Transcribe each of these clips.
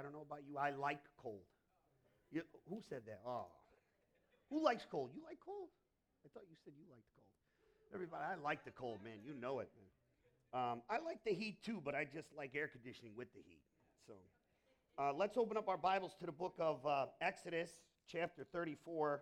I don't know about you. I like cold. You, who said that? Oh. Who likes cold? You like cold? I thought you said you liked cold. Everybody, I like the cold, man. You know it, man. Um, I like the heat too, but I just like air conditioning with the heat. So uh, let's open up our Bibles to the book of uh, Exodus, chapter 34.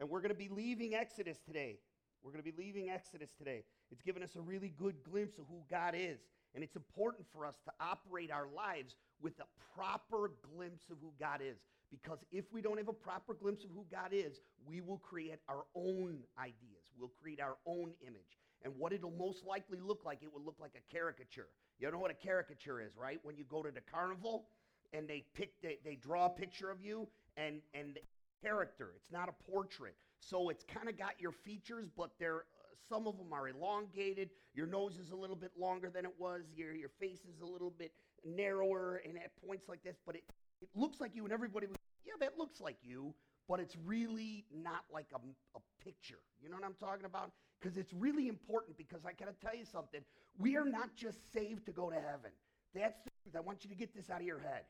And we're going to be leaving Exodus today. We're going to be leaving Exodus today. It's given us a really good glimpse of who God is. And it's important for us to operate our lives with a proper glimpse of who God is. Because if we don't have a proper glimpse of who God is, we will create our own ideas. We'll create our own image. And what it'll most likely look like, it will look like a caricature. You know what a caricature is, right? When you go to the carnival and they pick, they, they draw a picture of you and, and character. It's not a portrait. So it's kind of got your features, but they're uh, some of them are elongated. Your nose is a little bit longer than it was. Your, your face is a little bit narrower and at points like this, but it, it looks like you, and everybody was, yeah, that looks like you, but it's really not like a, a picture. You know what I'm talking about? Because it's really important because I got to tell you something. We are not just saved to go to heaven. That's the truth. I want you to get this out of your head.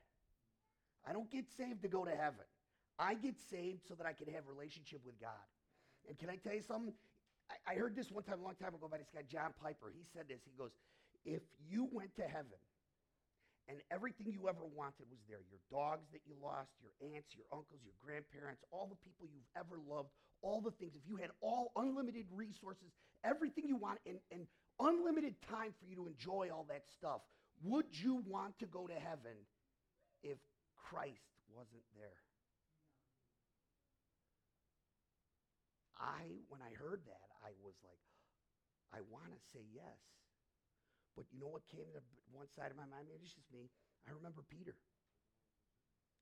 I don't get saved to go to heaven. I get saved so that I can have relationship with God. And can I tell you something? I, I heard this one time, a long time ago, by this guy, John Piper. He said this. He goes, If you went to heaven and everything you ever wanted was there your dogs that you lost, your aunts, your uncles, your grandparents, all the people you've ever loved, all the things, if you had all unlimited resources, everything you want, and, and unlimited time for you to enjoy all that stuff, would you want to go to heaven if Christ wasn't there? I, when I heard that, I was like, I want to say yes. But you know what came to one side of my mind? Maybe it's just me. I remember Peter.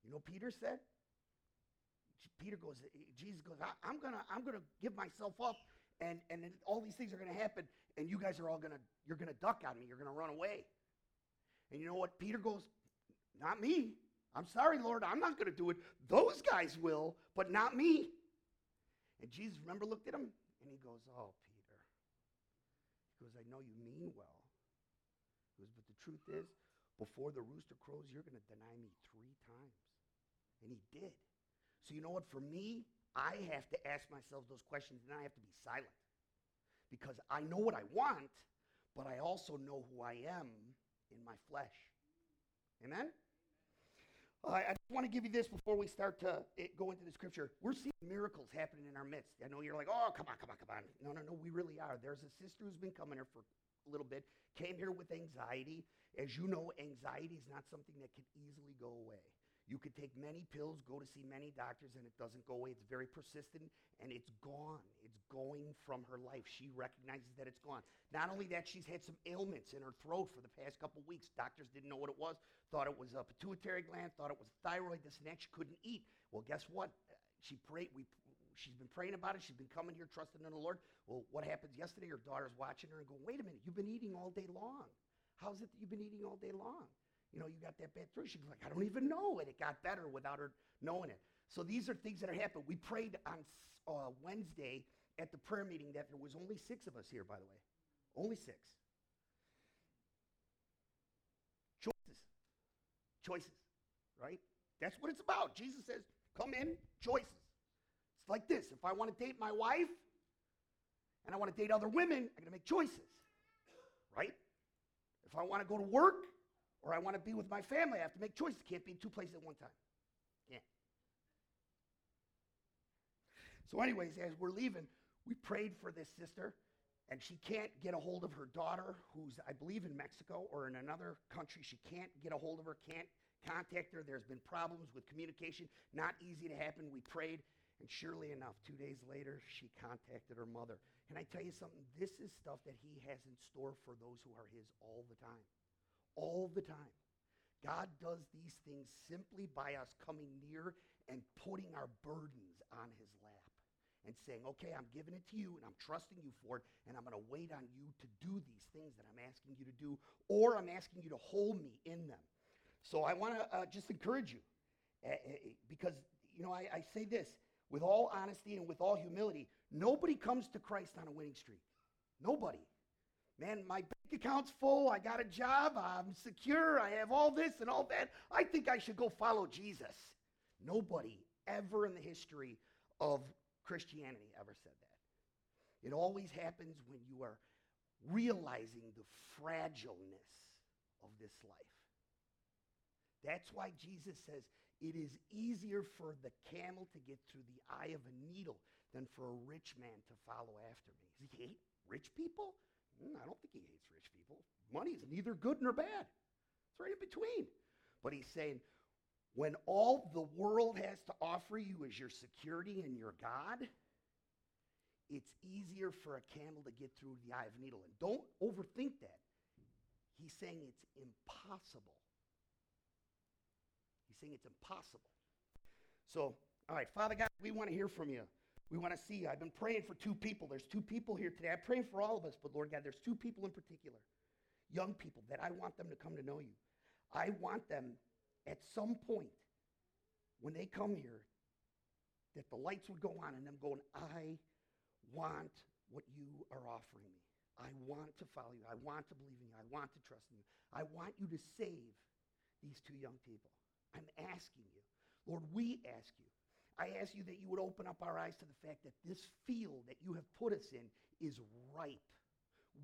You know Peter said? Peter goes, eh, Jesus goes, I'm gonna, I'm gonna give myself up, and and all these things are gonna happen, and you guys are all gonna, you're gonna duck on me, you're gonna run away. And you know what? Peter goes, not me. I'm sorry, Lord, I'm not gonna do it. Those guys will, but not me. And Jesus, remember, looked at him and he goes, Oh, Peter. He goes, I know you mean well. He goes, But the truth is, before the rooster crows, you're going to deny me three times. And he did. So, you know what? For me, I have to ask myself those questions and I have to be silent. Because I know what I want, but I also know who I am in my flesh. Amen? Uh, I just want to give you this before we start to it, go into the scripture. We're seeing miracles happening in our midst. I know you're like, oh, come on, come on, come on. No, no, no, we really are. There's a sister who's been coming here for little bit, came here with anxiety. As you know, anxiety is not something that can easily go away. You could take many pills, go to see many doctors, and it doesn't go away. It's very persistent, and it's gone. It's going from her life. She recognizes that it's gone. Not only that, she's had some ailments in her throat for the past couple weeks. Doctors didn't know what it was, thought it was a pituitary gland, thought it was thyroid, this and that. She couldn't eat. Well, guess what? She prayed. We, she's been praying about it. She's been coming here, trusting in the Lord. Well, what happens yesterday? Her daughter's watching her and going, wait a minute, you've been eating all day long. How's it that you've been eating all day long? you know, you got that bad through. She's like, I don't even know. And it got better without her knowing it. So these are things that are happening. We prayed on uh, Wednesday at the prayer meeting that there was only six of us here, by the way. Only six. Choices. Choices, right? That's what it's about. Jesus says, come in, choices. Like this. If I want to date my wife and I want to date other women, I'm going to make choices, right? If I want to go to work or I want to be with my family. I have to make choices. Can't be in two places at one time. Can't. So, anyways, as we're leaving, we prayed for this sister, and she can't get a hold of her daughter, who's, I believe, in Mexico or in another country. She can't get a hold of her, can't contact her. There's been problems with communication, not easy to happen. We prayed, and surely enough, two days later, she contacted her mother. Can I tell you something? This is stuff that he has in store for those who are his all the time all the time. God does these things simply by us coming near and putting our burdens on his lap and saying, okay, I'm giving it to you and I'm trusting you for it and I'm going to wait on you to do these things that I'm asking you to do or I'm asking you to hold me in them. So I want to uh, just encourage you uh, because, you know, I, I say this with all honesty and with all humility nobody comes to Christ on a winning streak. Nobody. Man, my bank account's full. I got a job. I'm secure. I have all this and all that. I think I should go follow Jesus. Nobody ever in the history of Christianity ever said that. It always happens when you are realizing the fragileness of this life. That's why Jesus says it is easier for the camel to get through the eye of a needle than for a rich man to follow after me. Does he hate rich people? Mm, I don't think he hates rich people. Money is neither good nor bad, it's right in between. But he's saying, when all the world has to offer you is your security and your God, it's easier for a camel to get through the eye of a needle. And don't overthink that. He's saying it's impossible. He's saying it's impossible. So, all right, Father God, we want to hear from you. We want to see you. I've been praying for two people. There's two people here today. I'm praying for all of us, but Lord God, there's two people in particular, young people, that I want them to come to know you. I want them at some point when they come here that the lights would go on and them going, I want what you are offering me. I want to follow you. I want to believe in you. I want to trust in you. I want you to save these two young people. I'm asking you. Lord, we ask you. I ask you that you would open up our eyes to the fact that this field that you have put us in is ripe.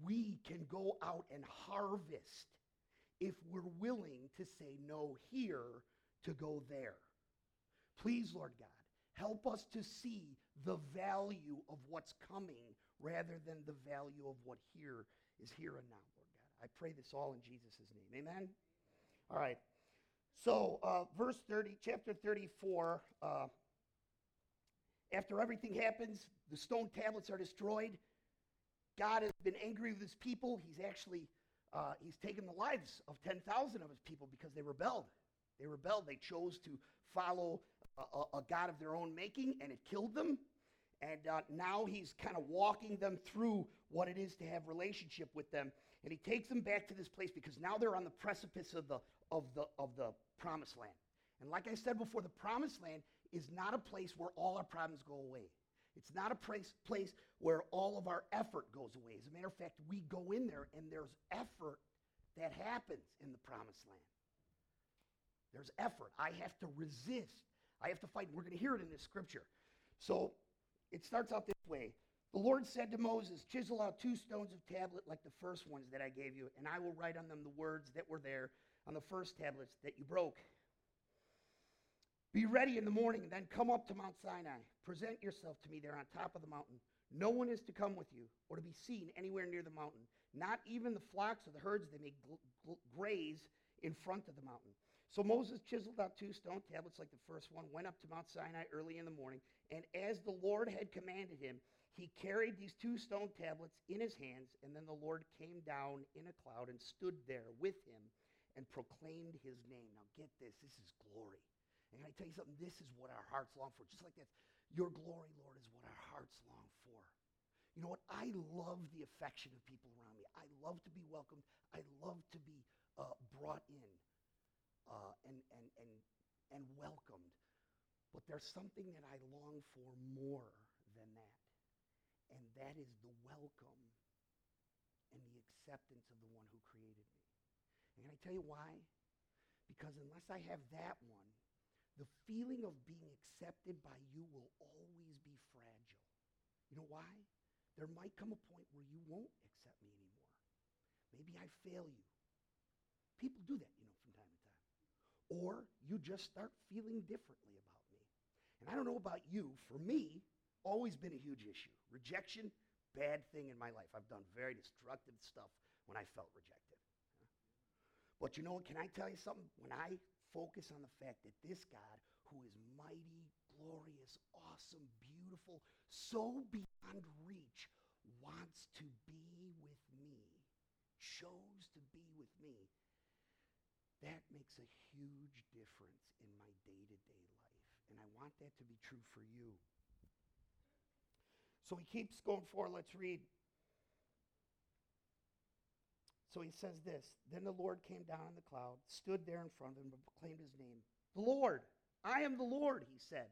We can go out and harvest if we're willing to say no here to go there. Please, Lord God, help us to see the value of what's coming rather than the value of what here is here and now, Lord God. I pray this all in Jesus' name. Amen? All right. So, uh, verse 30, chapter 34, uh, after everything happens, the stone tablets are destroyed. God has been angry with his people. He's actually uh, he's taken the lives of 10,000 of his people because they rebelled. They rebelled. They chose to follow a, a God of their own making, and it killed them. And uh, now he's kind of walking them through what it is to have relationship with them. And he takes them back to this place because now they're on the precipice of the, of the, of the promised land. And like I said before, the promised land is not a place where all our problems go away. It's not a place, place where all of our effort goes away. As a matter of fact, we go in there and there's effort that happens in the promised land. There's effort. I have to resist. I have to fight. We're going to hear it in this scripture. So it starts out this way. The Lord said to Moses, Chisel out two stones of tablet like the first ones that I gave you, and I will write on them the words that were there on the first tablets that you broke. Be ready in the morning, then come up to Mount Sinai. Present yourself to me there on top of the mountain. No one is to come with you or to be seen anywhere near the mountain, not even the flocks or the herds they may graze in front of the mountain. So Moses chiseled out two stone tablets like the first one, went up to Mount Sinai early in the morning, and as the Lord had commanded him, he carried these two stone tablets in his hands, and then the Lord came down in a cloud and stood there with him and proclaimed his name. Now get this, this is glory. And can I tell you something? This is what our hearts long for. Just like that, your glory, Lord, is what our hearts long for. You know what? I love the affection of people around me. I love to be welcomed. I love to be uh, brought in uh, and, and, and, and welcomed. But there's something that I long for more than that. And that is the welcome and the acceptance of the one who created me. And can I tell you why? Because unless I have that one, the feeling of being accepted by you will always be fragile. You know why? There might come a point where you won't accept me anymore. Maybe I fail you. People do that, you know, from time to time. Or you just start feeling differently about me. And I don't know about you, for me, always been a huge issue. Rejection, bad thing in my life. I've done very destructive stuff when I felt rejected. But you know what? Can I tell you something? When I focus on the fact that this God, who is mighty, glorious, awesome, beautiful, so beyond reach, wants to be with me, chose to be with me, that makes a huge difference in my day to day life. And I want that to be true for you. So he keeps going forward. Let's read so he says this Then the Lord came down in the cloud, stood there in front of him, and proclaimed his name. The Lord, I am the Lord, he said.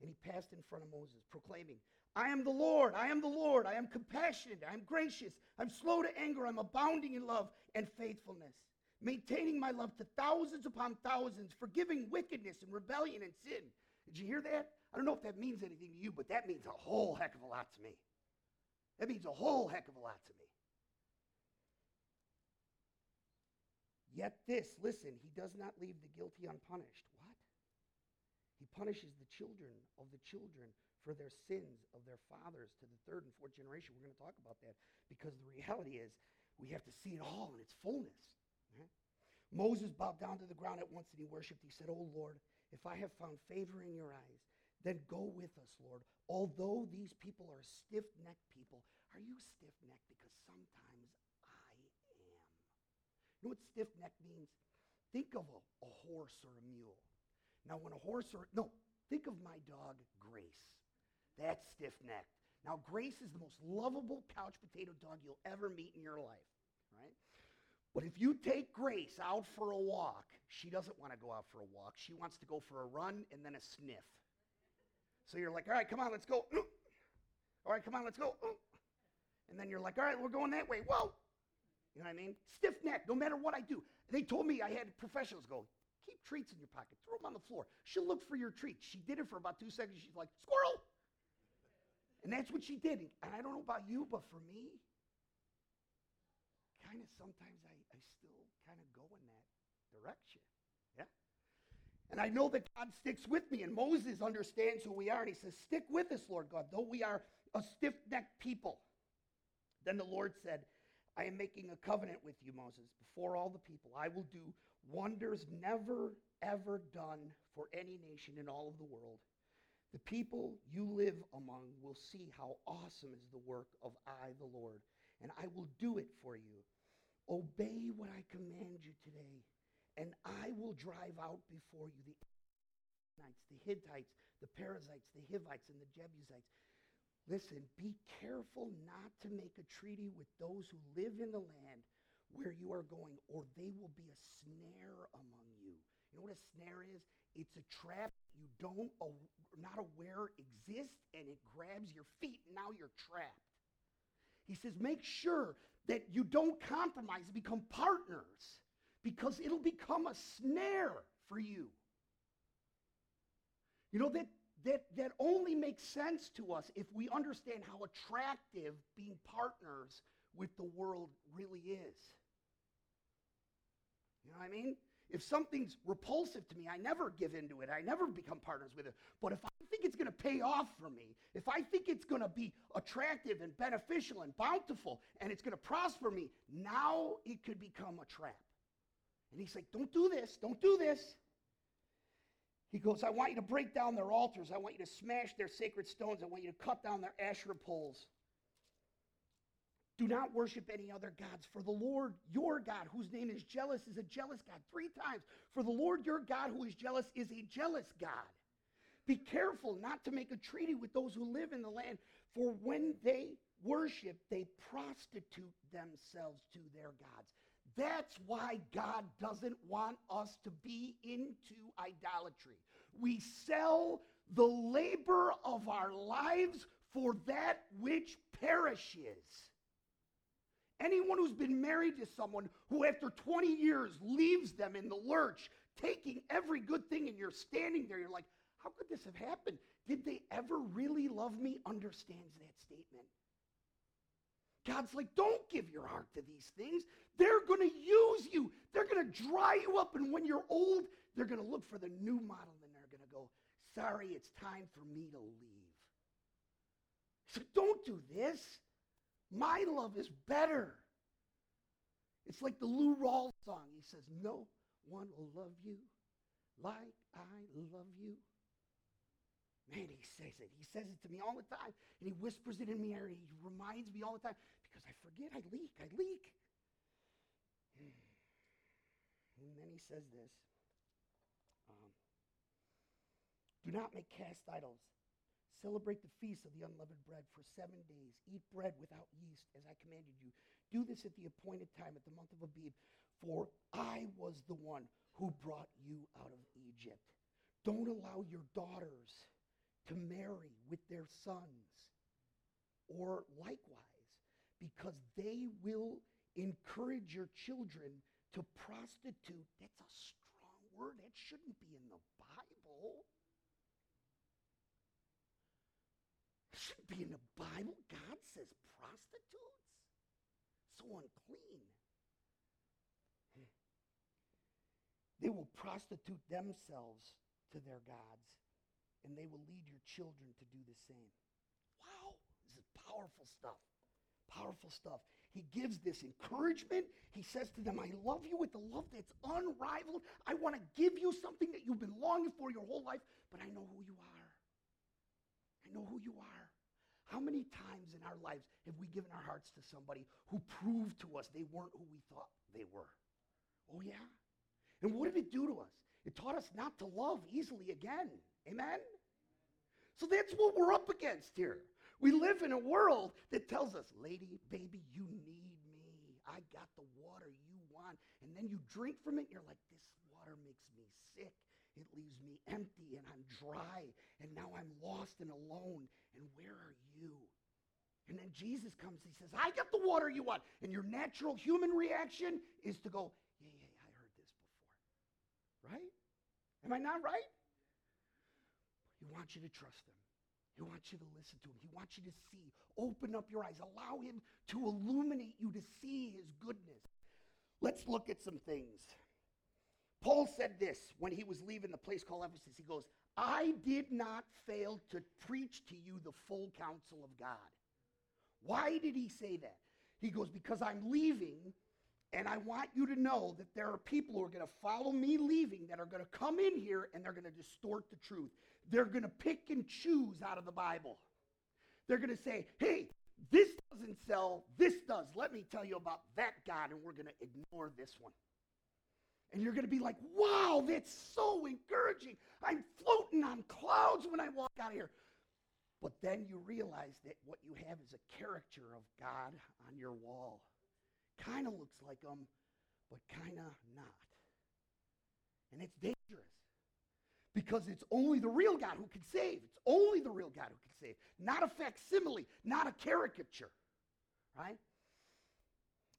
And he passed in front of Moses, proclaiming, I am the Lord. I am the Lord. I am compassionate. I am gracious. I'm slow to anger. I'm abounding in love and faithfulness, maintaining my love to thousands upon thousands, forgiving wickedness and rebellion and sin. Did you hear that? I don't know if that means anything to you, but that means a whole heck of a lot to me. That means a whole heck of a lot to me. Yet this, listen, he does not leave the guilty unpunished. What? He punishes the children of the children for their sins of their fathers to the third and fourth generation. We're going to talk about that because the reality is we have to see it all in its fullness. Right? Moses bowed down to the ground at once and he worshiped. He said, Oh Lord, if I have found favor in your eyes, then go with us, Lord. Although these people are stiff necked people, are you stiff necked? Because sometimes I know what stiff neck means? Think of a, a horse or a mule. Now, when a horse or, no, think of my dog, Grace. That's stiff necked. Now, Grace is the most lovable couch potato dog you'll ever meet in your life, right? But if you take Grace out for a walk, she doesn't want to go out for a walk. She wants to go for a run and then a sniff. So you're like, all right, come on, let's go. All right, come on, let's go. And then you're like, all right, we're going that way. Whoa. You know what I mean? Stiff neck, no matter what I do. They told me I had professionals go, keep treats in your pocket, throw them on the floor. She'll look for your treats. She did it for about two seconds. She's like, squirrel. And that's what she did. And I don't know about you, but for me, kind of sometimes I, I still kind of go in that direction. Yeah? And I know that God sticks with me, and Moses understands who we are, and he says, Stick with us, Lord God, though we are a stiff necked people. Then the Lord said, I am making a covenant with you, Moses, before all the people. I will do wonders never, ever done for any nation in all of the world. The people you live among will see how awesome is the work of I, the Lord, and I will do it for you. Obey what I command you today, and I will drive out before you the Amorites, the Hittites, the Perizzites, the Hivites, and the Jebusites. Listen, be careful not to make a treaty with those who live in the land where you are going, or they will be a snare among you. You know what a snare is? It's a trap you don't not aware exists, and it grabs your feet, and now you're trapped. He says, make sure that you don't compromise become partners because it'll become a snare for you. You know, that, that, that only makes sense to us if we understand how attractive being partners with the world really is. You know what I mean? If something's repulsive to me, I never give into it. I never become partners with it. But if I think it's going to pay off for me, if I think it's going to be attractive and beneficial and bountiful and it's going to prosper me, now it could become a trap. And he's like, don't do this. Don't do this. He goes, I want you to break down their altars. I want you to smash their sacred stones. I want you to cut down their Asherah poles. Do not worship any other gods, for the Lord your God, whose name is jealous, is a jealous God. Three times. For the Lord your God, who is jealous, is a jealous God. Be careful not to make a treaty with those who live in the land, for when they worship, they prostitute themselves to their gods. That's why God doesn't want us to be into idolatry. We sell the labor of our lives for that which perishes. Anyone who's been married to someone who, after 20 years, leaves them in the lurch, taking every good thing, and you're standing there, you're like, how could this have happened? Did they ever really love me? Understands that statement. God's like, don't give your heart to these things. They're going to use you. They're going to dry you up. And when you're old, they're going to look for the new model and they're going to go, sorry, it's time for me to leave. So don't do this. My love is better. It's like the Lou Rawls song. He says, No one will love you like I love you. Man, he says it. He says it to me all the time. And he whispers it in my ear. He reminds me all the time because I forget. I leak. I leak. And then he says this um, Do not make cast idols Celebrate the feast of the unleavened bread for seven days. Eat bread without yeast, as I commanded you. Do this at the appointed time, at the month of Abib, for I was the one who brought you out of Egypt. Don't allow your daughters to marry with their sons. or likewise, because they will encourage your children to prostitute. That's a strong word. That shouldn't be in the Bible. It shouldn't be in the Bible. God says prostitutes. So unclean. They will prostitute themselves to their gods, and they will lead your children to do the same. Wow, this is powerful stuff. Powerful stuff. He gives this encouragement. He says to them, I love you with a love that's unrivaled. I want to give you something that you've been longing for your whole life, but I know who you are. I know who you are. How many times in our lives have we given our hearts to somebody who proved to us they weren't who we thought they were? Oh, yeah. And what did it do to us? It taught us not to love easily again. Amen? So that's what we're up against here. We live in a world that tells us, lady, baby, you need me. I got the water you want. And then you drink from it, and you're like, this water makes me sick. It leaves me empty, and I'm dry. And now I'm lost and alone. And where are you? And then Jesus comes, he says, I got the water you want. And your natural human reaction is to go, yeah, yeah, I heard this before. Right? Am I not right? He wants you to trust him. He wants you to listen to him. He wants you to see. Open up your eyes. Allow him to illuminate you to see his goodness. Let's look at some things. Paul said this when he was leaving the place called Ephesus. He goes, I did not fail to preach to you the full counsel of God. Why did he say that? He goes, Because I'm leaving and I want you to know that there are people who are going to follow me leaving that are going to come in here and they're going to distort the truth. They're going to pick and choose out of the Bible. They're going to say, hey, this doesn't sell, this does. Let me tell you about that God, and we're going to ignore this one. And you're going to be like, wow, that's so encouraging. I'm floating on clouds when I walk out of here. But then you realize that what you have is a caricature of God on your wall. Kind of looks like him, but kind of not. And it's dangerous because it's only the real God who can save. It's only the real God who can save, not a facsimile, not a caricature, right?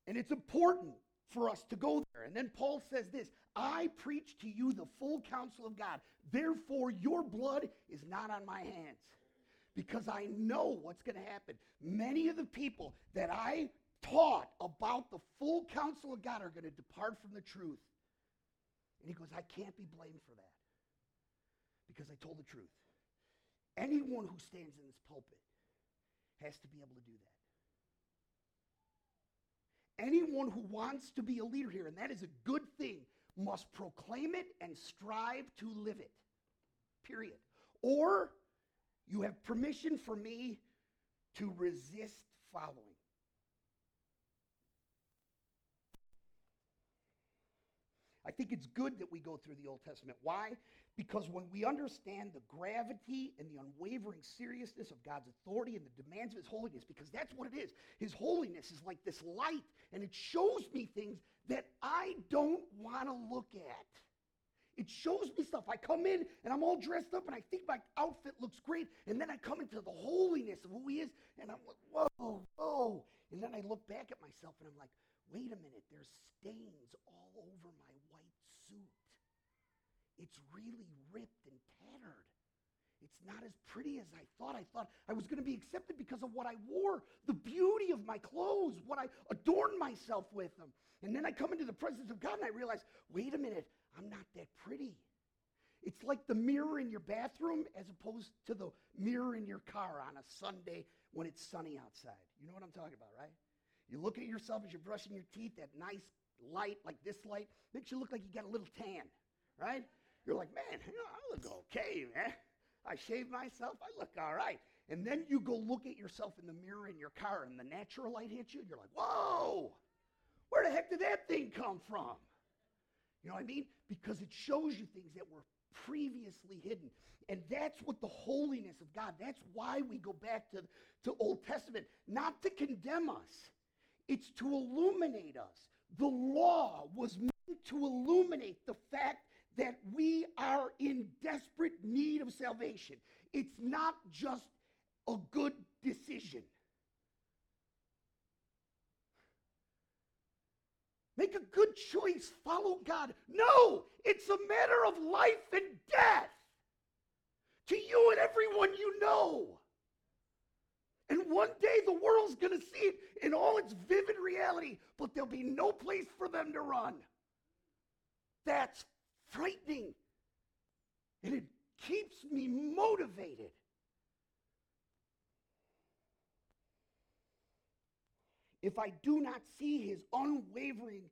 And it's important for us to go there. And then Paul says this I preach to you the full counsel of God. Therefore, your blood is not on my hands because I know what's going to happen. Many of the people that I taught about the full counsel of God are going to depart from the truth. And he goes, I can't be blamed for that because I told the truth. Anyone who stands in this pulpit has to be able to do that. Anyone who wants to be a leader here, and that is a good thing, must proclaim it and strive to live it. Period. Or you have permission for me to resist following. I think it's good that we go through the Old Testament. Why? Because when we understand the gravity and the unwavering seriousness of God's authority and the demands of His holiness, because that's what it is. His holiness is like this light, and it shows me things that I don't want to look at. It shows me stuff. I come in and I'm all dressed up and I think my outfit looks great. And then I come into the holiness of who he is and I'm like, whoa, whoa. And then I look back at myself and I'm like, wait a minute, there's stains all over my. It's really ripped and tattered. It's not as pretty as I thought. I thought I was going to be accepted because of what I wore, the beauty of my clothes, what I adorned myself with them. And then I come into the presence of God and I realize, wait a minute, I'm not that pretty. It's like the mirror in your bathroom as opposed to the mirror in your car on a Sunday when it's sunny outside. You know what I'm talking about, right? You look at yourself as you're brushing your teeth, that nice light, like this light, makes you look like you got a little tan, right? You're like, man, you know, I look okay, man. I shave myself, I look all right. And then you go look at yourself in the mirror in your car, and the natural light hits you, and you're like, whoa, where the heck did that thing come from? You know what I mean? Because it shows you things that were previously hidden. And that's what the holiness of God, that's why we go back to, to Old Testament, not to condemn us. It's to illuminate us. The law was meant to illuminate the fact that we are in desperate need of salvation. It's not just a good decision. Make a good choice, follow God. No, it's a matter of life and death to you and everyone you know. And one day the world's going to see it in all its vivid reality, but there'll be no place for them to run. That's frightening. And it keeps me motivated. If I do not see his unwavering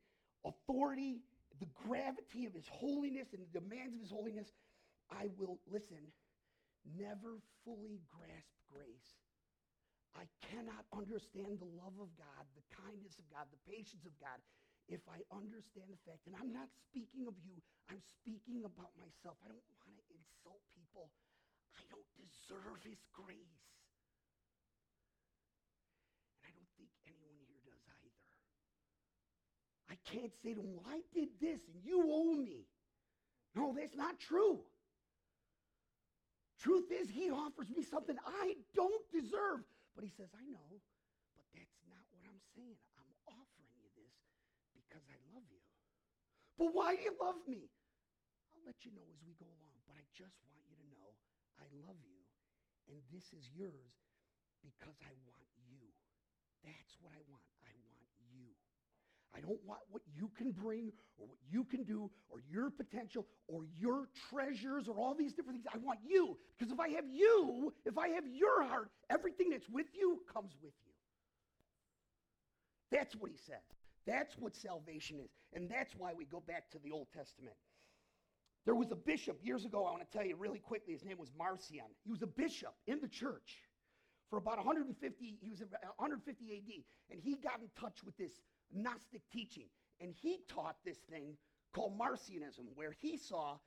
authority, the gravity of his holiness and the demands of his holiness, I will, listen, never fully grasp grace. I cannot understand the love of God, the kindness of God, the patience of God, if I understand the fact, and I'm not speaking of you, I'm speaking about myself. I don't want to insult people. I don't deserve his grace. And I don't think anyone here does either. I can't say to him, well, I did this and you owe me. No, that's not true. Truth is, he offers me something I don't deserve. But he says, I know, but that's not what I'm saying. I'm offering you this because I love you. But why do you love me? I'll let you know as we go along. But I just want you to know I love you, and this is yours because I want you. That's what I want. I want you. I don't want what you can bring or what you can do or your potential or your treasures or all these different things. I want you. Because if I have you, if I have your heart, everything that's with you comes with you. That's what he says. That's what salvation is. And that's why we go back to the Old Testament. There was a bishop years ago, I want to tell you really quickly, his name was Marcion. He was a bishop in the church for about 150, he was uh, 150 AD, and he got in touch with this Gnostic teaching. And he taught this thing called Marcionism, where he saw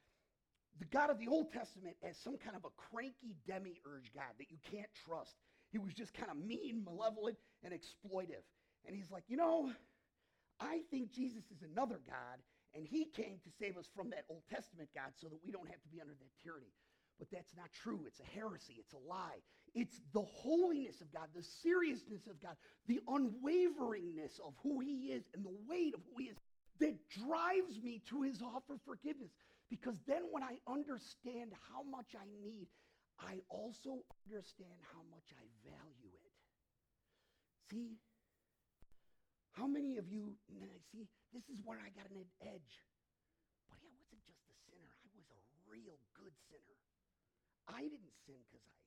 the God of the Old Testament as some kind of a cranky demiurge God that you can't trust. He was just kind of mean, malevolent, and exploitive. And he's like, you know, I think Jesus is another God, and he came to save us from that Old Testament God so that we don't have to be under that tyranny. But that's not true. It's a heresy. It's a lie. It's the holiness of God, the seriousness of God, the unwaveringness of who he is, and the weight of who he is that drives me to his offer of forgiveness. Because then when I understand how much I need, I also understand how much I value it. See, how many of you, see, this is where I got an edge. But I wasn't just a sinner, I was a real good sinner. I didn't sin because I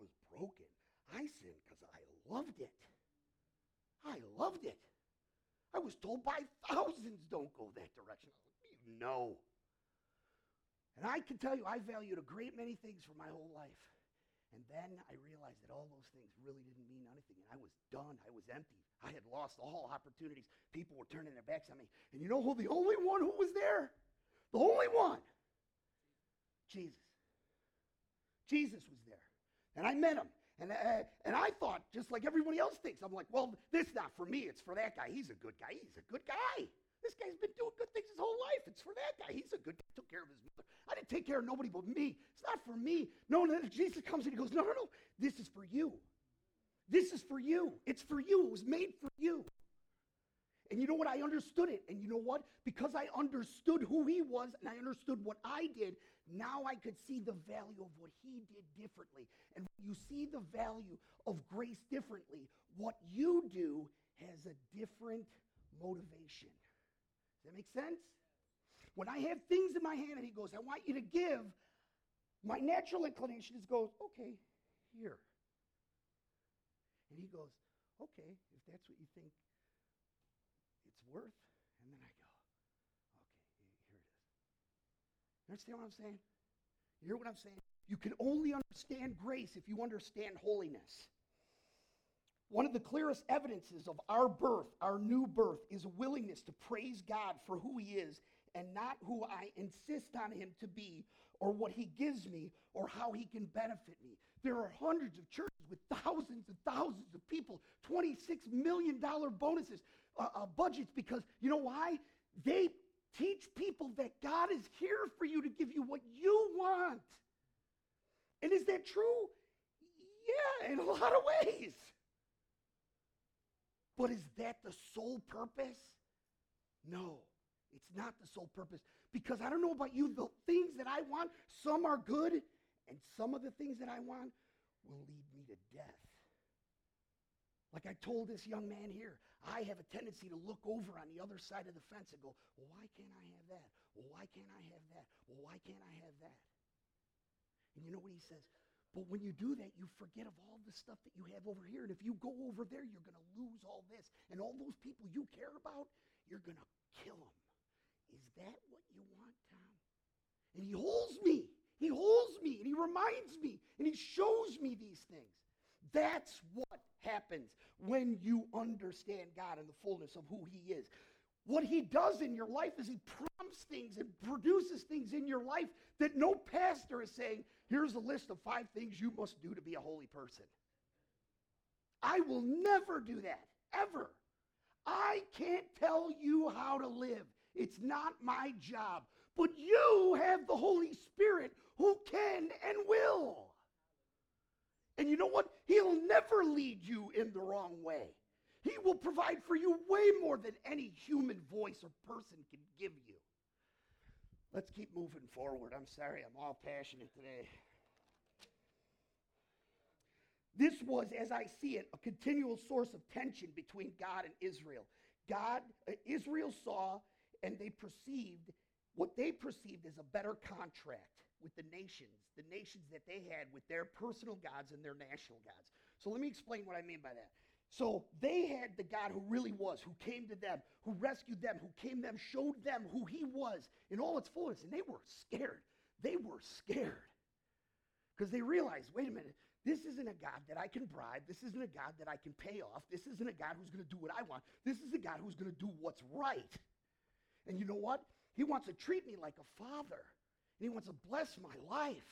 was broken. I sinned because I loved it. I loved it. I was told by thousands don't go that direction. Know. And I can tell you, I valued a great many things for my whole life. And then I realized that all those things really didn't mean anything. And I was done. I was empty. I had lost all opportunities. People were turning their backs on me. And you know who the only one who was there? The only one? Jesus. Jesus was there. And I met him. And, uh, and I thought, just like everybody else thinks, I'm like, well, this is not for me. It's for that guy. He's a good guy. He's a good guy. This guy's been doing good things his whole life. It's for that guy. He's a good guy. Took care of his mother. I didn't take care of nobody but me. It's not for me. No, no, no. Jesus comes and he goes, no, no, no. This is for you. This is for you. It's for you. It was made for you. And you know what? I understood it. And you know what? Because I understood who he was and I understood what I did, now I could see the value of what he did differently. And when you see the value of grace differently, what you do has a different motivation. Does that make sense? When I have things in my hand and he goes, I want you to give, my natural inclination is goes, okay, here. And he goes, okay, if that's what you think it's worth. And then I go, okay, here it is. You understand what I'm saying? You hear what I'm saying? You can only understand grace if you understand holiness. One of the clearest evidences of our birth, our new birth, is a willingness to praise God for who He is and not who I insist on Him to be or what He gives me or how He can benefit me. There are hundreds of churches with thousands and thousands of people, $26 million bonuses, uh, uh, budgets, because you know why? They Teach people that God is here for you to give you what you want. And is that true? Yeah, in a lot of ways. But is that the sole purpose? No, it's not the sole purpose. Because I don't know about you, the things that I want, some are good, and some of the things that I want will lead me to death. Like I told this young man here, I have a tendency to look over on the other side of the fence and go, well, why can't I have that? Well, why can't I have that? Well, why can't I have that? And you know what he says? But when you do that, you forget of all the stuff that you have over here. And if you go over there, you're going to lose all this. And all those people you care about, you're going to kill them. Is that what you want, Tom? And he holds me. He holds me and he reminds me and he shows me these things. That's what happens when you understand God and the fullness of who he is. What he does in your life is he prompts things and produces things in your life that no pastor is saying, here's a list of five things you must do to be a holy person. I will never do that, ever. I can't tell you how to live. It's not my job. But you have the Holy Spirit who can and will. And you know what? He'll never lead you in the wrong way. He will provide for you way more than any human voice or person can give you. Let's keep moving forward. I'm sorry, I'm all passionate today. This was, as I see it, a continual source of tension between God and Israel. God, uh, Israel saw and they perceived what they perceived as a better contract with the nations, the nations that they had with their personal gods and their national gods. So let me explain what I mean by that. So they had the God who really was, who came to them, who rescued them, who came them, showed them who he was in all its fullness. And they were scared. They were scared. Because they realized, wait a minute, this isn't a God that I can bribe. This isn't a God that I can pay off. This isn't a God who's going to do what I want. This is a God who's going to do what's right. And you know what? He wants to treat me like a father. And he wants to bless my life.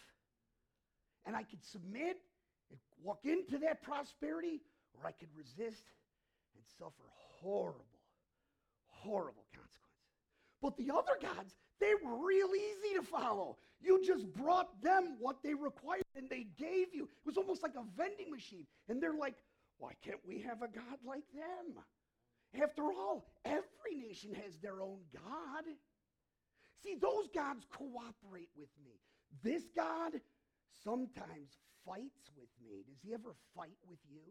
And I could submit and walk into that prosperity, or I could resist and suffer horrible, horrible consequences. But the other gods, they were real easy to follow. You just brought them what they required and they gave you. It was almost like a vending machine. And they're like, why can't we have a God like them? After all, every nation has their own God. See, those gods cooperate with me. This God sometimes fights with me. Does he ever fight with you?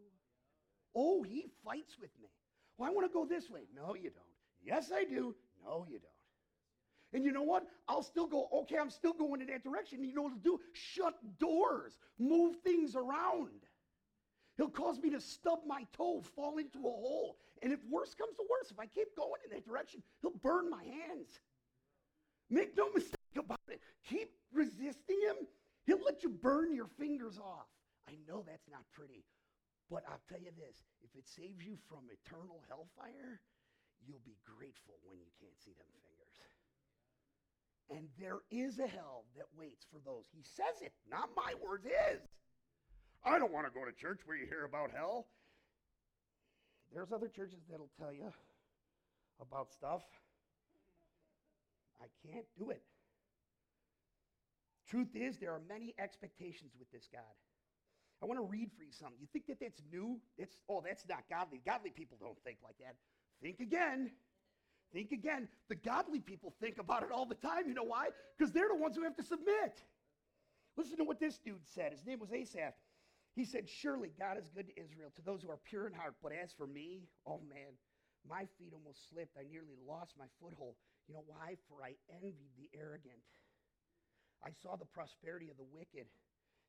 Oh, he fights with me. Well, I want to go this way. No, you don't. Yes, I do. No, you don't. And you know what? I'll still go, okay, I'm still going in that direction. You know what to do? Shut doors, move things around. He'll cause me to stub my toe, fall into a hole. And if worse comes to worse, if I keep going in that direction, he'll burn my hands. Make no mistake about it. Keep resisting him. He'll let you burn your fingers off. I know that's not pretty, but I'll tell you this if it saves you from eternal hellfire, you'll be grateful when you can't see them fingers. And there is a hell that waits for those. He says it, not my words, his. I don't want to go to church where you hear about hell. There's other churches that'll tell you about stuff. I can't do it. Truth is, there are many expectations with this God. I want to read for you something. You think that that's new? It's oh, that's not godly. Godly people don't think like that. Think again. Think again. The godly people think about it all the time. You know why? Because they're the ones who have to submit. Listen to what this dude said. His name was Asaph. He said, Surely God is good to Israel, to those who are pure in heart. But as for me, oh man, my feet almost slipped. I nearly lost my foothold. You know why? For I envied the arrogant. I saw the prosperity of the wicked.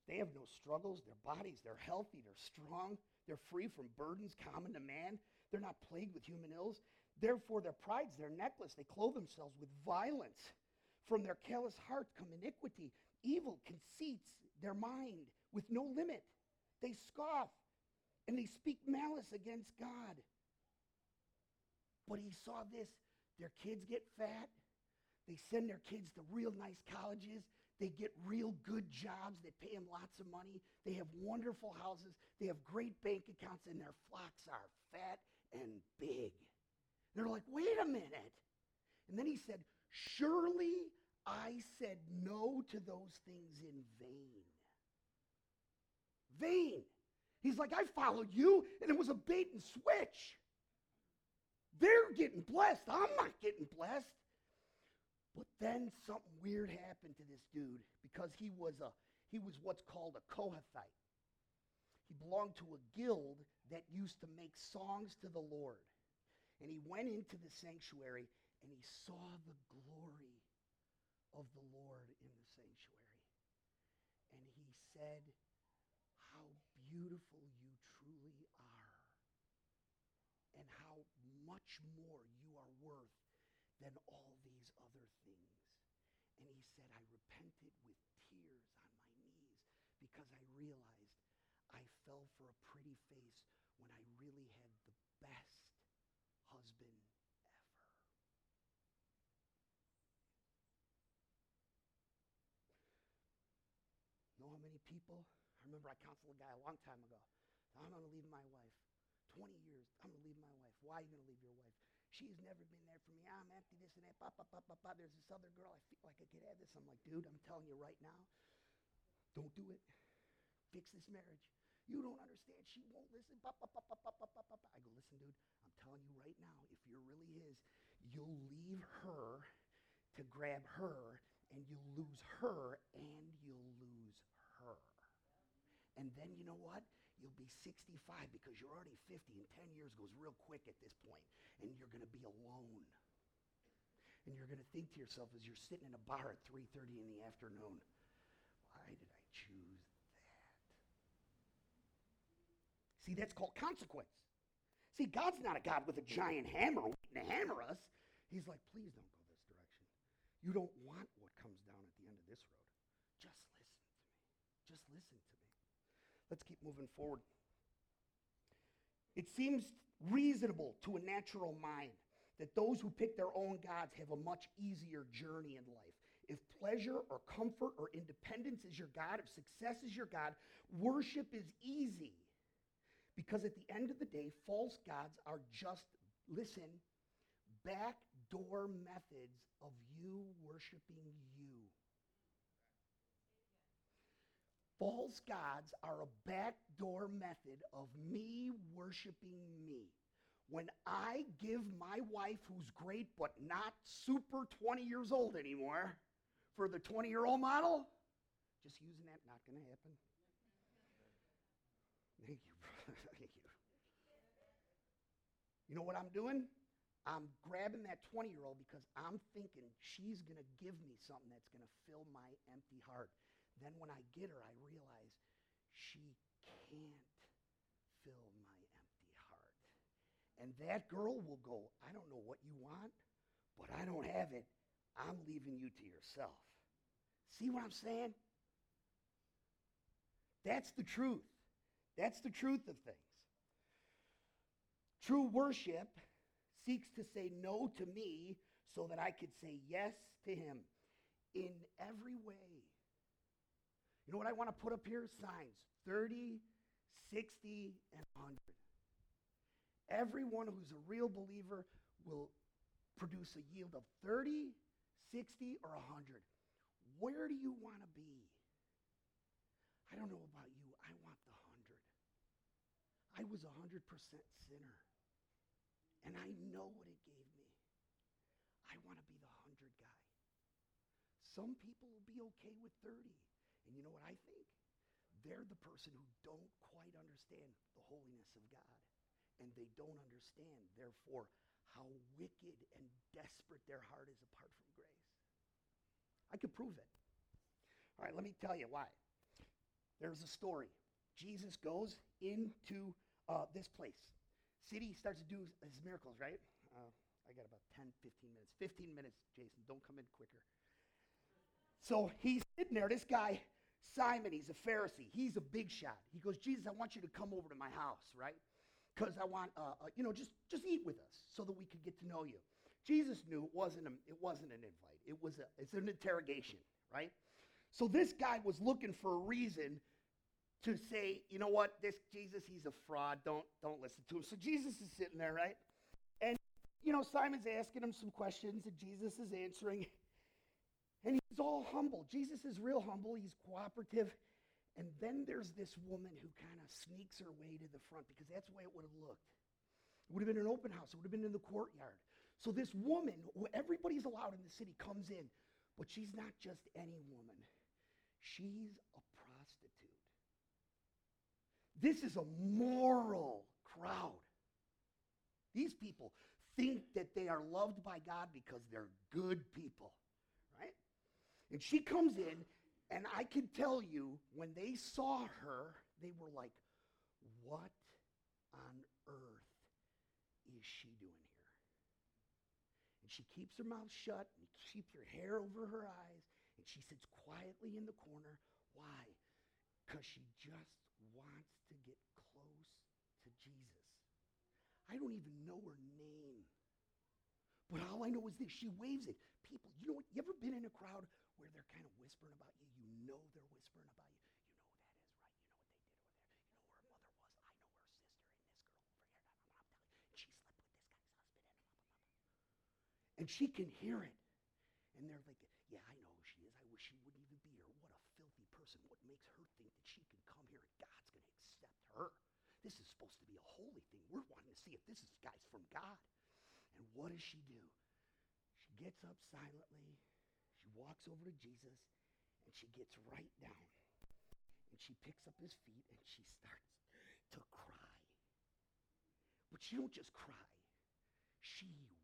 They have no struggles. Their bodies, they're healthy, they're strong, they're free from burdens common to man. They're not plagued with human ills. Therefore, their pride's their necklace. They clothe themselves with violence. From their callous heart come iniquity, evil conceits their mind with no limit. They scoff and they speak malice against God. But he saw this their kids get fat. They send their kids to real nice colleges. They get real good jobs that pay them lots of money. They have wonderful houses. They have great bank accounts, and their flocks are fat and big. They're like, wait a minute. And then he said, Surely I said no to those things in vain vain. He's like, I followed you, and it was a bait and switch. They're getting blessed. I'm not getting blessed. But then something weird happened to this dude because he was a he was what's called a Kohathite. He belonged to a guild that used to make songs to the Lord. And he went into the sanctuary and he saw the glory of the Lord in the sanctuary. And he said, How beautiful you truly are, and how much more you are worth than all these other things. And he said, I repented with tears on my knees because I realized I fell for a pretty face when I really had the best husband ever. Know how many people? I remember I counseled a guy a long time ago. I'm going to leave my wife. 20 years, I'm going to leave my wife. Why are you going to leave your wife? She's never been there for me. I'm empty, this and that. Bah, bah, bah, bah, bah. There's this other girl. I feel like I could have this. I'm like, dude, I'm telling you right now, don't do it. Fix this marriage. You don't understand. She won't listen. Bah, bah, bah, bah, bah, bah, bah, bah. I go, listen, dude, I'm telling you right now, if you're really his, you'll leave her to grab her, and you'll lose her, and you'll lose her. And then you know what? You'll be 65 because you're already 50, and 10 years goes real quick at this point, and you're going to be alone. And you're going to think to yourself as you're sitting in a bar at 3:30 in the afternoon, why did I choose that? See, that's called consequence. See, God's not a God with a giant hammer waiting to hammer us. He's like, please don't go this direction. You don't want what comes down at the end of this road. Just listen to me. Just listen to. Let's keep moving forward. It seems reasonable to a natural mind that those who pick their own gods have a much easier journey in life. If pleasure or comfort or independence is your God, if success is your God, worship is easy. Because at the end of the day, false gods are just, listen, backdoor methods of you worshiping you. False gods are a backdoor method of me worshiping me. When I give my wife, who's great but not super 20 years old anymore, for the 20 year old model, just using that, not going to happen. Thank you. Thank you. You know what I'm doing? I'm grabbing that 20 year old because I'm thinking she's going to give me something that's going to fill my empty heart. Then when I get her, I realize she can't fill my empty heart. And that girl will go, I don't know what you want, but I don't have it. I'm leaving you to yourself. See what I'm saying? That's the truth. That's the truth of things. True worship seeks to say no to me so that I could say yes to him in every way. You know what I want to put up here? Signs 30, 60, and 100. Everyone who's a real believer will produce a yield of 30, 60, or 100. Where do you want to be? I don't know about you. I want the 100. I was a 100% sinner. And I know what it gave me. I want to be the 100 guy. Some people will be okay with 30. And you know what I think? They're the person who don't quite understand the holiness of God. And they don't understand, therefore, how wicked and desperate their heart is apart from grace. I could prove it. All right, let me tell you why. There's a story. Jesus goes into uh, this place. City starts to do his miracles, right? Uh, I got about 10, 15 minutes. 15 minutes, Jason. Don't come in quicker. So he's sitting there. This guy Simon, he's a Pharisee. He's a big shot. He goes, Jesus, I want you to come over to my house, right? Because I want, uh, uh, you know, just, just eat with us so that we could get to know you. Jesus knew it wasn't, a, it wasn't an invite. It was a, it's an interrogation, right? So this guy was looking for a reason to say, you know what, this Jesus, he's a fraud. Don't, don't listen to him. So Jesus is sitting there, right? And, you know, Simon's asking him some questions, and Jesus is answering. And he's all humble. Jesus is real humble. He's cooperative. And then there's this woman who kind of sneaks her way to the front because that's the way it would have looked. It would have been an open house. It would have been in the courtyard. So this woman, who everybody's allowed in the city, comes in. But she's not just any woman. She's a prostitute. This is a moral crowd. These people think that they are loved by God because they're good people? And she comes in, and I can tell you, when they saw her, they were like, What on earth is she doing here? And she keeps her mouth shut and keeps her hair over her eyes, and she sits quietly in the corner. Why? Because she just wants to get close to Jesus. I don't even know her name. But all I know is this she waves it. People, you know what? You ever been in a crowd where they're kind of whispering about you? You know they're whispering about you. You know who that is, right? You know what they did over there. You know where her mother was. I know her sister and this girl over here. I'm, I'm telling you. She slept with this guy's husband. And, blah, blah, blah. and she can hear it. And they're like, yeah, I know who she is. I wish she wouldn't even be here. What a filthy person. What makes her think that she can come here and God's going to accept her? This is supposed to be a holy thing. We're wanting to see if this is guy's from God. And what does she do? She gets up silently. Walks over to Jesus and she gets right down. And she picks up his feet and she starts to cry. But she don't just cry. She weeps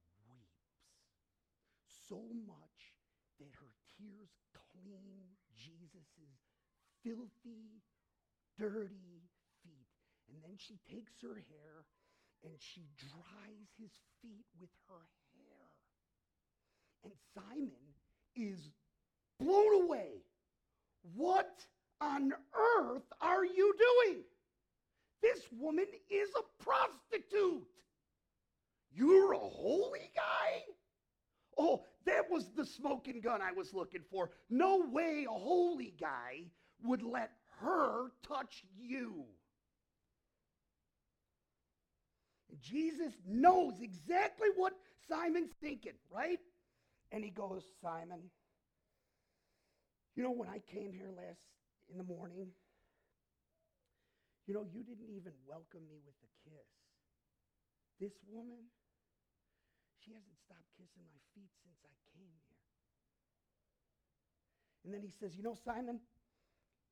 so much that her tears clean Jesus' filthy, dirty feet. And then she takes her hair and she dries his feet with her hair. And Simon is blown away. What on earth are you doing? This woman is a prostitute. You're a holy guy? Oh, that was the smoking gun I was looking for. No way a holy guy would let her touch you. Jesus knows exactly what Simon's thinking, right? And he goes, Simon, you know, when I came here last in the morning, you know, you didn't even welcome me with a kiss. This woman, she hasn't stopped kissing my feet since I came here. And then he says, You know, Simon,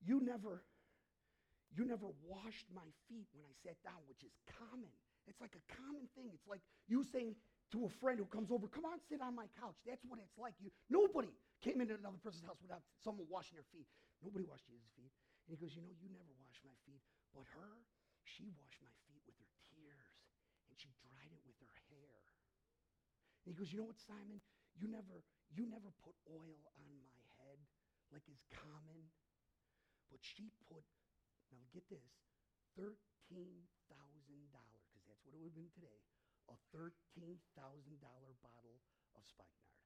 you never, you never washed my feet when I sat down, which is common. It's like a common thing. It's like you saying to a friend who comes over, come on, sit on my couch. That's what it's like. You, nobody came into another person's house without someone washing their feet. Nobody washed Jesus' feet. And he goes, you know, you never washed my feet. But her, she washed my feet with her tears. And she dried it with her hair. And he goes, you know what, Simon? You never, you never put oil on my head like is common. But she put, now get this, $13,000, because that's what it would have been today, a $13,000 bottle of spikenard.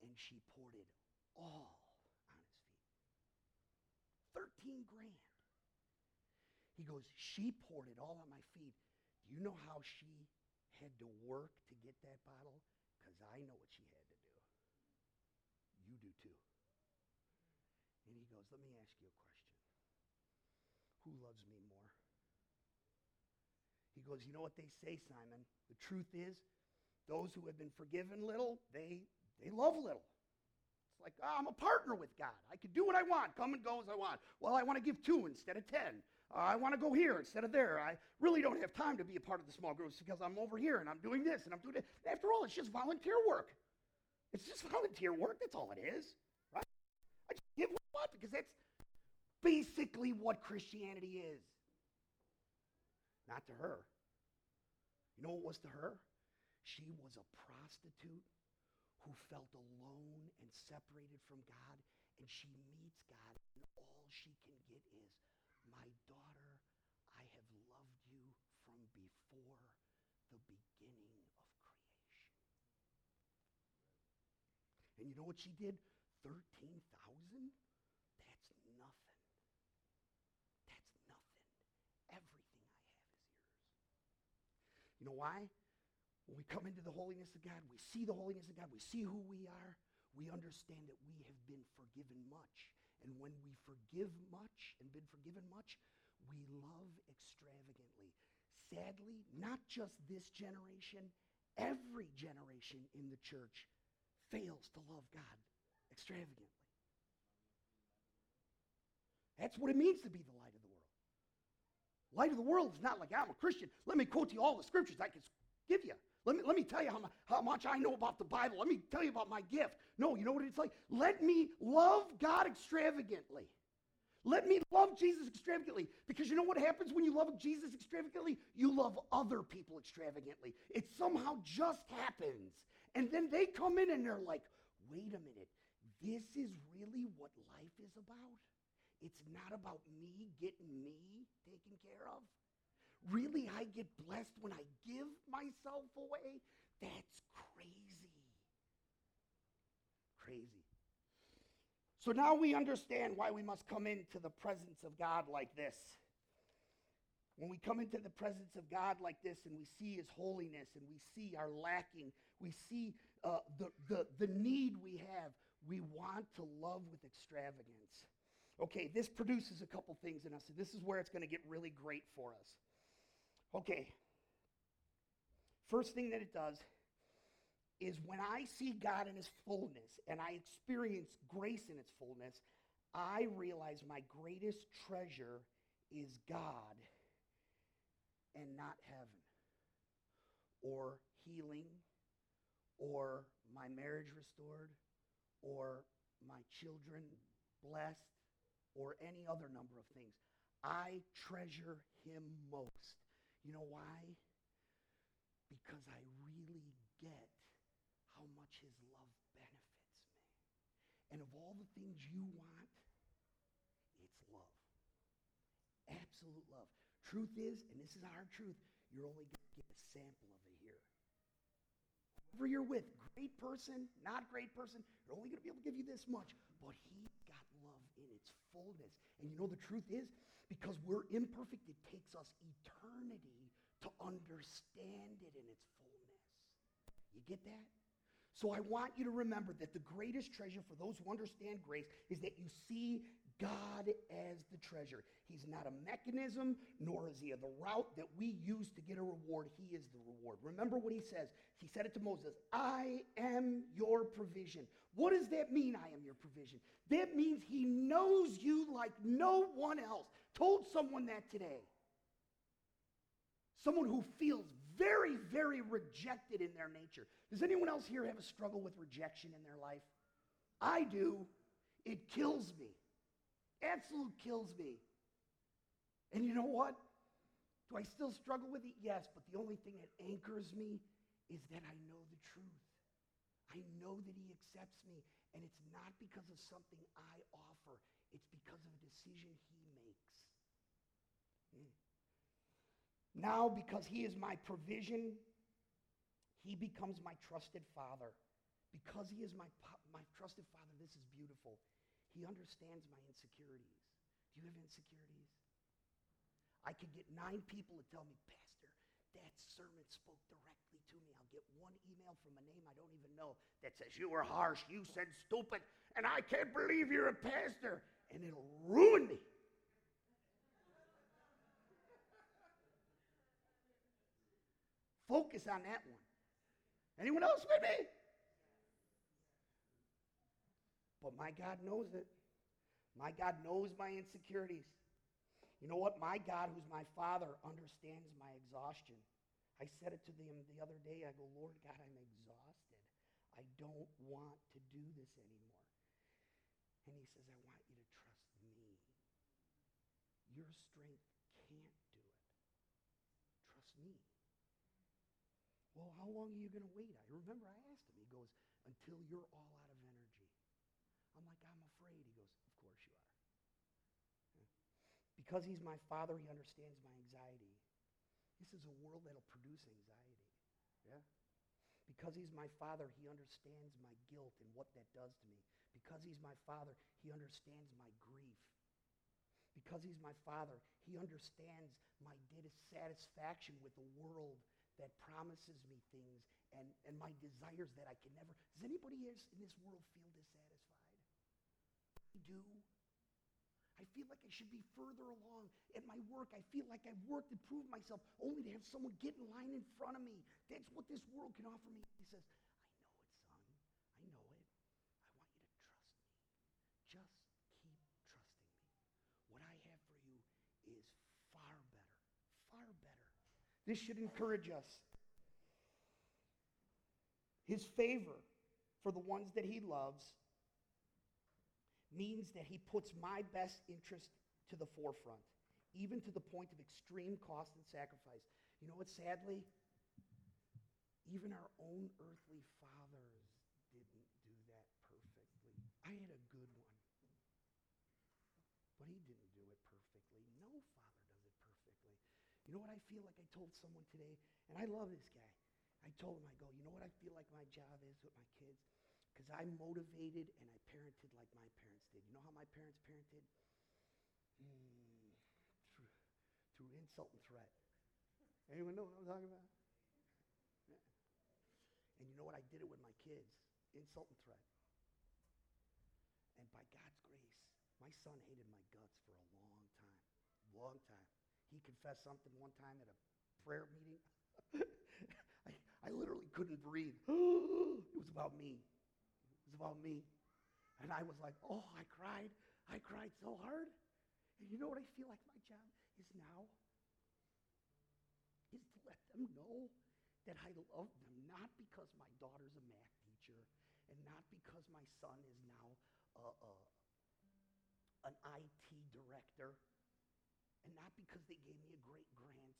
And she poured it all on his feet. 13 grand. He goes, she poured it all on my feet. Do you know how she had to work to get that bottle? Because I know what she had to do. You do too. And he goes, let me ask you a question. Who loves me more? He goes, you know what they say, Simon? The truth is, those who have been forgiven little, they, they love little. It's like, oh, I'm a partner with God. I can do what I want, come and go as I want. Well, I want to give two instead of ten. Uh, I want to go here instead of there. I really don't have time to be a part of the small groups because I'm over here and I'm doing this and I'm doing that. After all, it's just volunteer work. It's just volunteer work. That's all it is, right? I just give what because that's basically what Christianity is. Not to her. You know what was to her? She was a prostitute who felt alone and separated from God, and she meets God, and all she can get is, My daughter, I have loved you from before the beginning of creation. And you know what she did? 13,000? That's nothing. That's nothing. Everything I have is yours. You know why? When we come into the holiness of God, we see the holiness of God, we see who we are, we understand that we have been forgiven much. And when we forgive much and been forgiven much, we love extravagantly. Sadly, not just this generation, every generation in the church fails to love God extravagantly. That's what it means to be the light. Light of the world is not like I'm a Christian. Let me quote you all the scriptures I can give you. Let me, let me tell you how, how much I know about the Bible. Let me tell you about my gift. No, you know what it's like? Let me love God extravagantly. Let me love Jesus extravagantly. Because you know what happens when you love Jesus extravagantly? You love other people extravagantly. It somehow just happens. And then they come in and they're like, wait a minute, this is really what life is about? It's not about me getting me taken care of. Really, I get blessed when I give myself away? That's crazy. Crazy. So now we understand why we must come into the presence of God like this. When we come into the presence of God like this and we see his holiness and we see our lacking, we see uh, the, the, the need we have, we want to love with extravagance. Okay, this produces a couple things in us, and this is where it's going to get really great for us. Okay, first thing that it does is when I see God in his fullness and I experience grace in its fullness, I realize my greatest treasure is God and not heaven or healing or my marriage restored or my children blessed or any other number of things. I treasure him most. You know why? Because I really get how much his love benefits me. And of all the things you want, it's love. Absolute love. Truth is, and this is our truth, you're only going to get a sample of it here. Whoever you're with, great person, not great person, you're only going to be able to give you this much. But he got love in its fullness. And you know the truth is, because we're imperfect, it takes us eternity to understand it in its fullness. You get that? So I want you to remember that the greatest treasure for those who understand grace is that you see God as the treasure. He's not a mechanism, nor is he the route that we use to get a reward. He is the reward. Remember what he says. He said it to Moses I am your provision. What does that mean, I am your provision? That means he knows you like no one else. Told someone that today. Someone who feels very, very rejected in their nature. Does anyone else here have a struggle with rejection in their life? I do. It kills me. Absolute kills me. And you know what? Do I still struggle with it? Yes, but the only thing that anchors me is that I know the truth. I know that he accepts me, and it's not because of something I offer. It's because of a decision he makes. Mm. Now, because he is my provision, he becomes my trusted father. Because he is my, my trusted father, this is beautiful. He understands my insecurities. Do you have insecurities? I could get nine people to tell me, Pastor, that sermon spoke directly to me. I'll get one email from a name I don't even know that says, You were harsh, you said stupid, and I can't believe you're a pastor. And it'll ruin me. Focus on that one. Anyone else with me? But my God knows it. My God knows my insecurities. You know what? My God, who's my Father, understands my exhaustion. I said it to him the other day. I go, Lord God, I'm exhausted. I don't want to do this anymore. And he says, I want you to trust me. Your strength can't do it. Trust me. Well, how long are you going to wait? I remember I asked him. He goes, until you're all out of energy. I'm like, I'm afraid. He goes, of course you are. Because he's my father, he understands my anxiety. This is a world that'll produce anxiety. Yeah? Because he's my father, he understands my guilt and what that does to me. Because he's my father, he understands my grief. Because he's my father, he understands my dissatisfaction with the world that promises me things and, and my desires that I can never. Does anybody else in this world feel dissatisfied? I do. I feel like I should be further along at my work. I feel like I've worked and proved myself only to have someone get in line in front of me. That's what this world can offer me. He says, I know it, son. I know it. I want you to trust me. Just keep trusting me. What I have for you is far better. Far better. This should encourage us. His favor for the ones that he loves means that he puts my best interest to the forefront, even to the point of extreme cost and sacrifice. You know what, sadly? Even our own earthly fathers didn't do that perfectly. I had a good one, but he didn't do it perfectly. No father does it perfectly. You know what I feel like I told someone today? And I love this guy. I told him, I go, you know what I feel like my job is with my kids? Because I motivated and I parented like my parents did. You know how my parents parented? Mm, through, through insult and threat. Anyone know what I'm talking about? And you know what? I did it with my kids insult and threat. And by God's grace, my son hated my guts for a long time. Long time. He confessed something one time at a prayer meeting. I, I literally couldn't breathe. it was about me was about me. And I was like, oh, I cried. I cried so hard. And you know what I feel like my job is now? Is to let them know that I love them, not because my daughter's a math teacher and not because my son is now a, a, an IT director and not because they gave me a great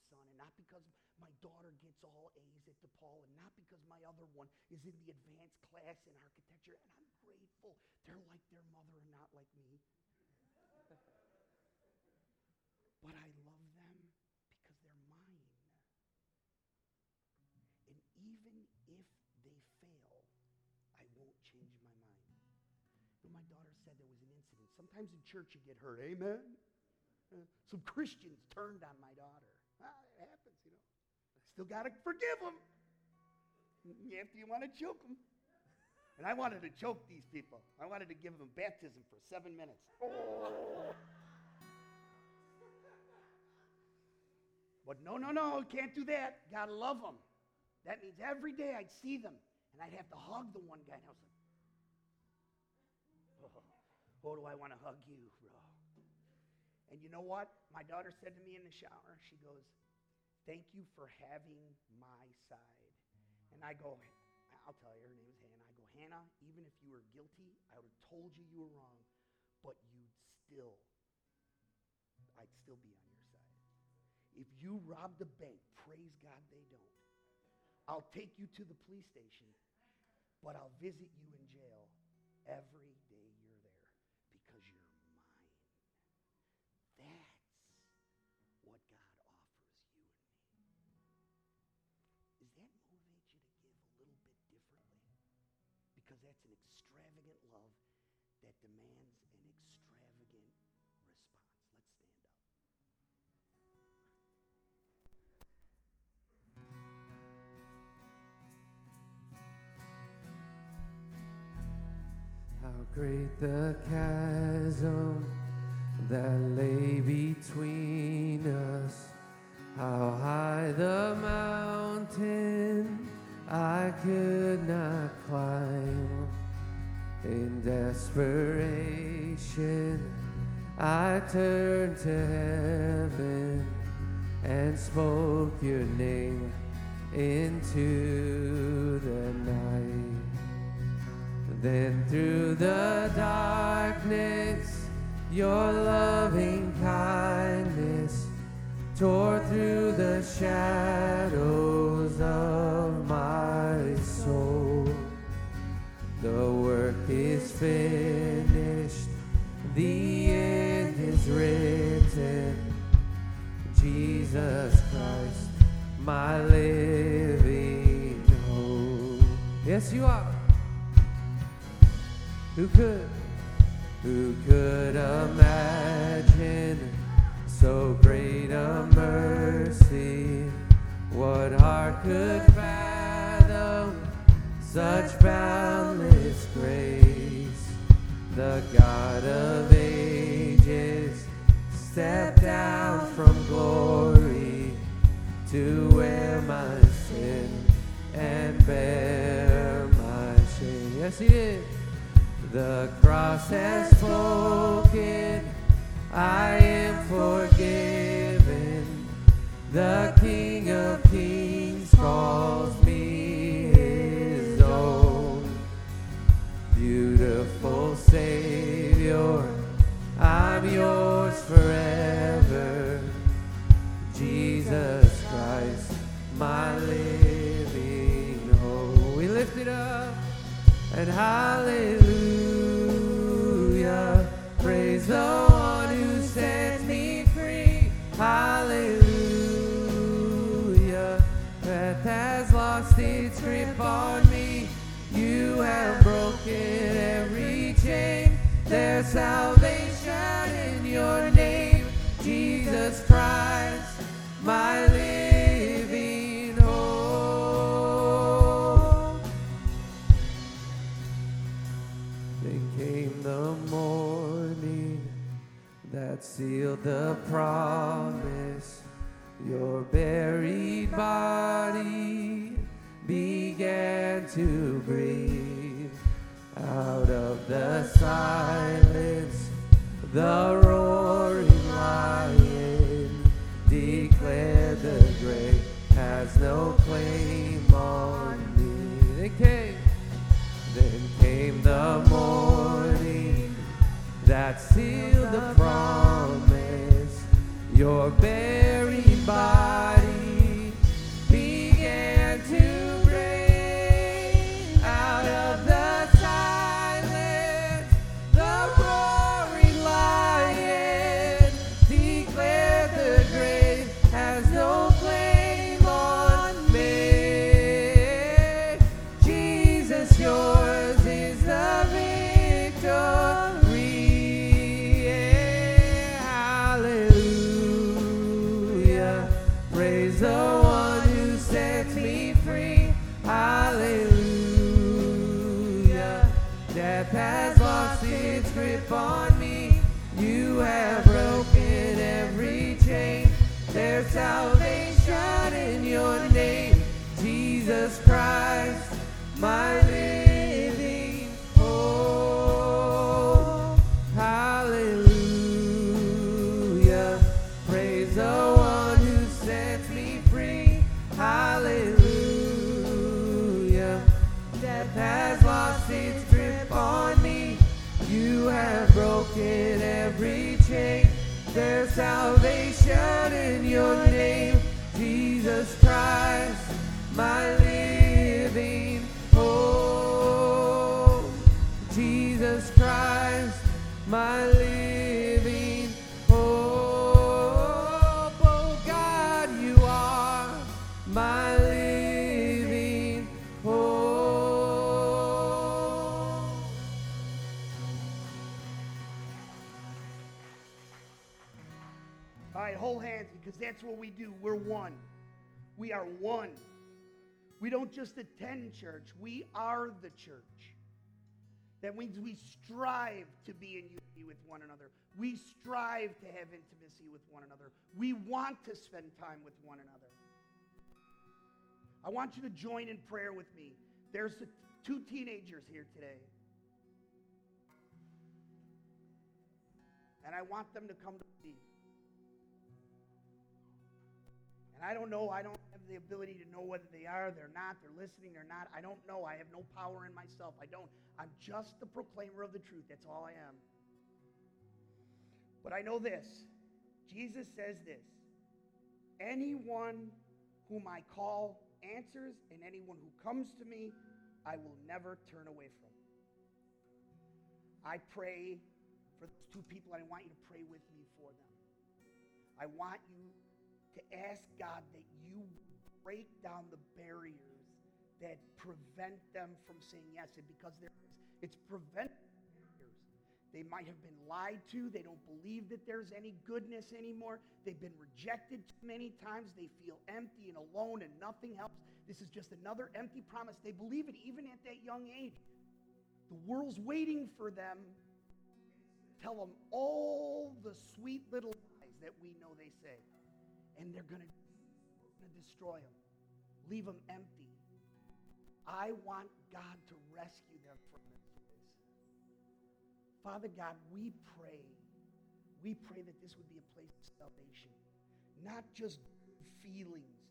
grandson, and not because my daughter gets all A's at DePaul, and not because my other one is in the advanced class in architecture, and I'm grateful they're like their mother and not like me. but I love them because they're mine. And even if they fail, I won't change my mind. You know, my daughter said there was an incident. Sometimes in church you get hurt. Amen? Uh, some Christians turned on my daughter. Ah, it happens, you know. Still got to forgive them after you want to choke them. And I wanted to choke these people. I wanted to give them baptism for seven minutes. But no, no, no, can't do that. Gotta love them. That means every day I'd see them and I'd have to hug the one guy. And I was like, oh, oh do I want to hug you, bro? And you know what? My daughter said to me in the shower, she goes, Thank you for having my side. And I go, I'll tell you, her name is Hannah. I go, Hannah, even if you were guilty, I would have told you you were wrong, but you'd still, I'd still be on your side. If you robbed a bank, praise God they don't. I'll take you to the police station, but I'll visit you in jail every that's an extravagant love that demands an extravagant response. Let's stand up. How great the chasm that lay between us, how high the mountain I could not climb. In desperation, I turned to heaven and spoke your name into the night. Then through the darkness, your loving kindness tore through the shadows of my soul. The is finished, the end is written. Jesus Christ, my living hope. Yes, you are. Who could, who could imagine? so great a mercy. What heart could fathom such boundless grace? The God of ages step down from glory to wear my sin and bear my shame. Yes, he did. The cross has spoken. I am forgiven. The King of Kings calls Beautiful Savior, I'm yours forever. Jesus Christ, my living hope. We lift it up and hallelujah. Praise the one who sets me free. Hallelujah. Death has lost its grip on me. Broken every chain. There's salvation in your name, Jesus Christ, my living hope. Then came the morning that sealed the promise. Your buried body began to breathe out of the silence. The roaring lion declared the grave has no claim right, hold hands because that's what we do. We're one. We are one. We don't just attend church, we are the church. That means we strive to be in unity with one another. We strive to have intimacy with one another. We want to spend time with one another. I want you to join in prayer with me. There's the two teenagers here today. And I want them to come to believe. And I don't know, I don't have the ability to know whether they are, they're not, they're listening, they're not. I don't know. I have no power in myself. I don't. I'm just the proclaimer of the truth. That's all I am. But I know this Jesus says this Anyone whom I call answers, and anyone who comes to me, I will never turn away from. I pray for those two people, and I want you to pray with me for them. I want you to ask God that you break down the barriers that prevent them from saying yes. And because there is, it's prevent barriers. They might have been lied to. They don't believe that there's any goodness anymore. They've been rejected too many times. They feel empty and alone and nothing helps. This is just another empty promise. They believe it even at that young age. The world's waiting for them. Tell them all the sweet little lies that we know they say. And they're going to destroy them, leave them empty. I want God to rescue them from this. Father God, we pray. We pray that this would be a place of salvation, not just feelings,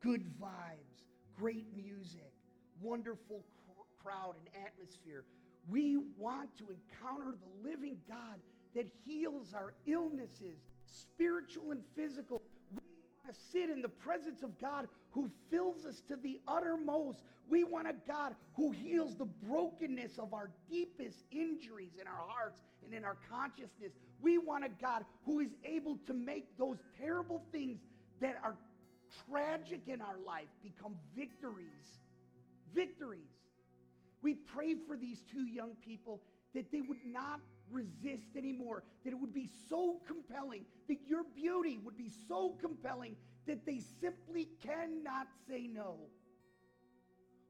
good vibes, great music, wonderful cr- crowd and atmosphere. We want to encounter the living God that heals our illnesses, spiritual and physical. To sit in the presence of God who fills us to the uttermost. We want a God who heals the brokenness of our deepest injuries in our hearts and in our consciousness. We want a God who is able to make those terrible things that are tragic in our life become victories. Victories. We pray for these two young people that they would not resist anymore, that it would be so compelling, that your beauty would be so compelling that they simply cannot say no.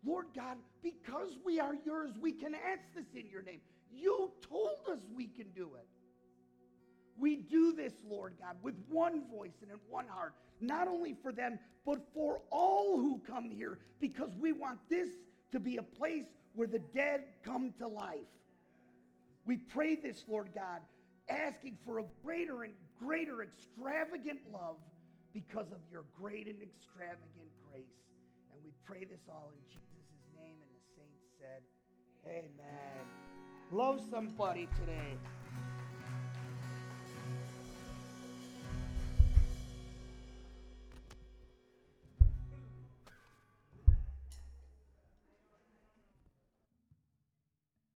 Lord God, because we are yours, we can ask this in your name. You told us we can do it. We do this, Lord God, with one voice and in one heart, not only for them, but for all who come here, because we want this to be a place where the dead come to life. We pray this, Lord God, asking for a greater and greater extravagant love because of your great and extravagant grace. And we pray this all in Jesus' name. And the saints said, Amen. Love somebody today.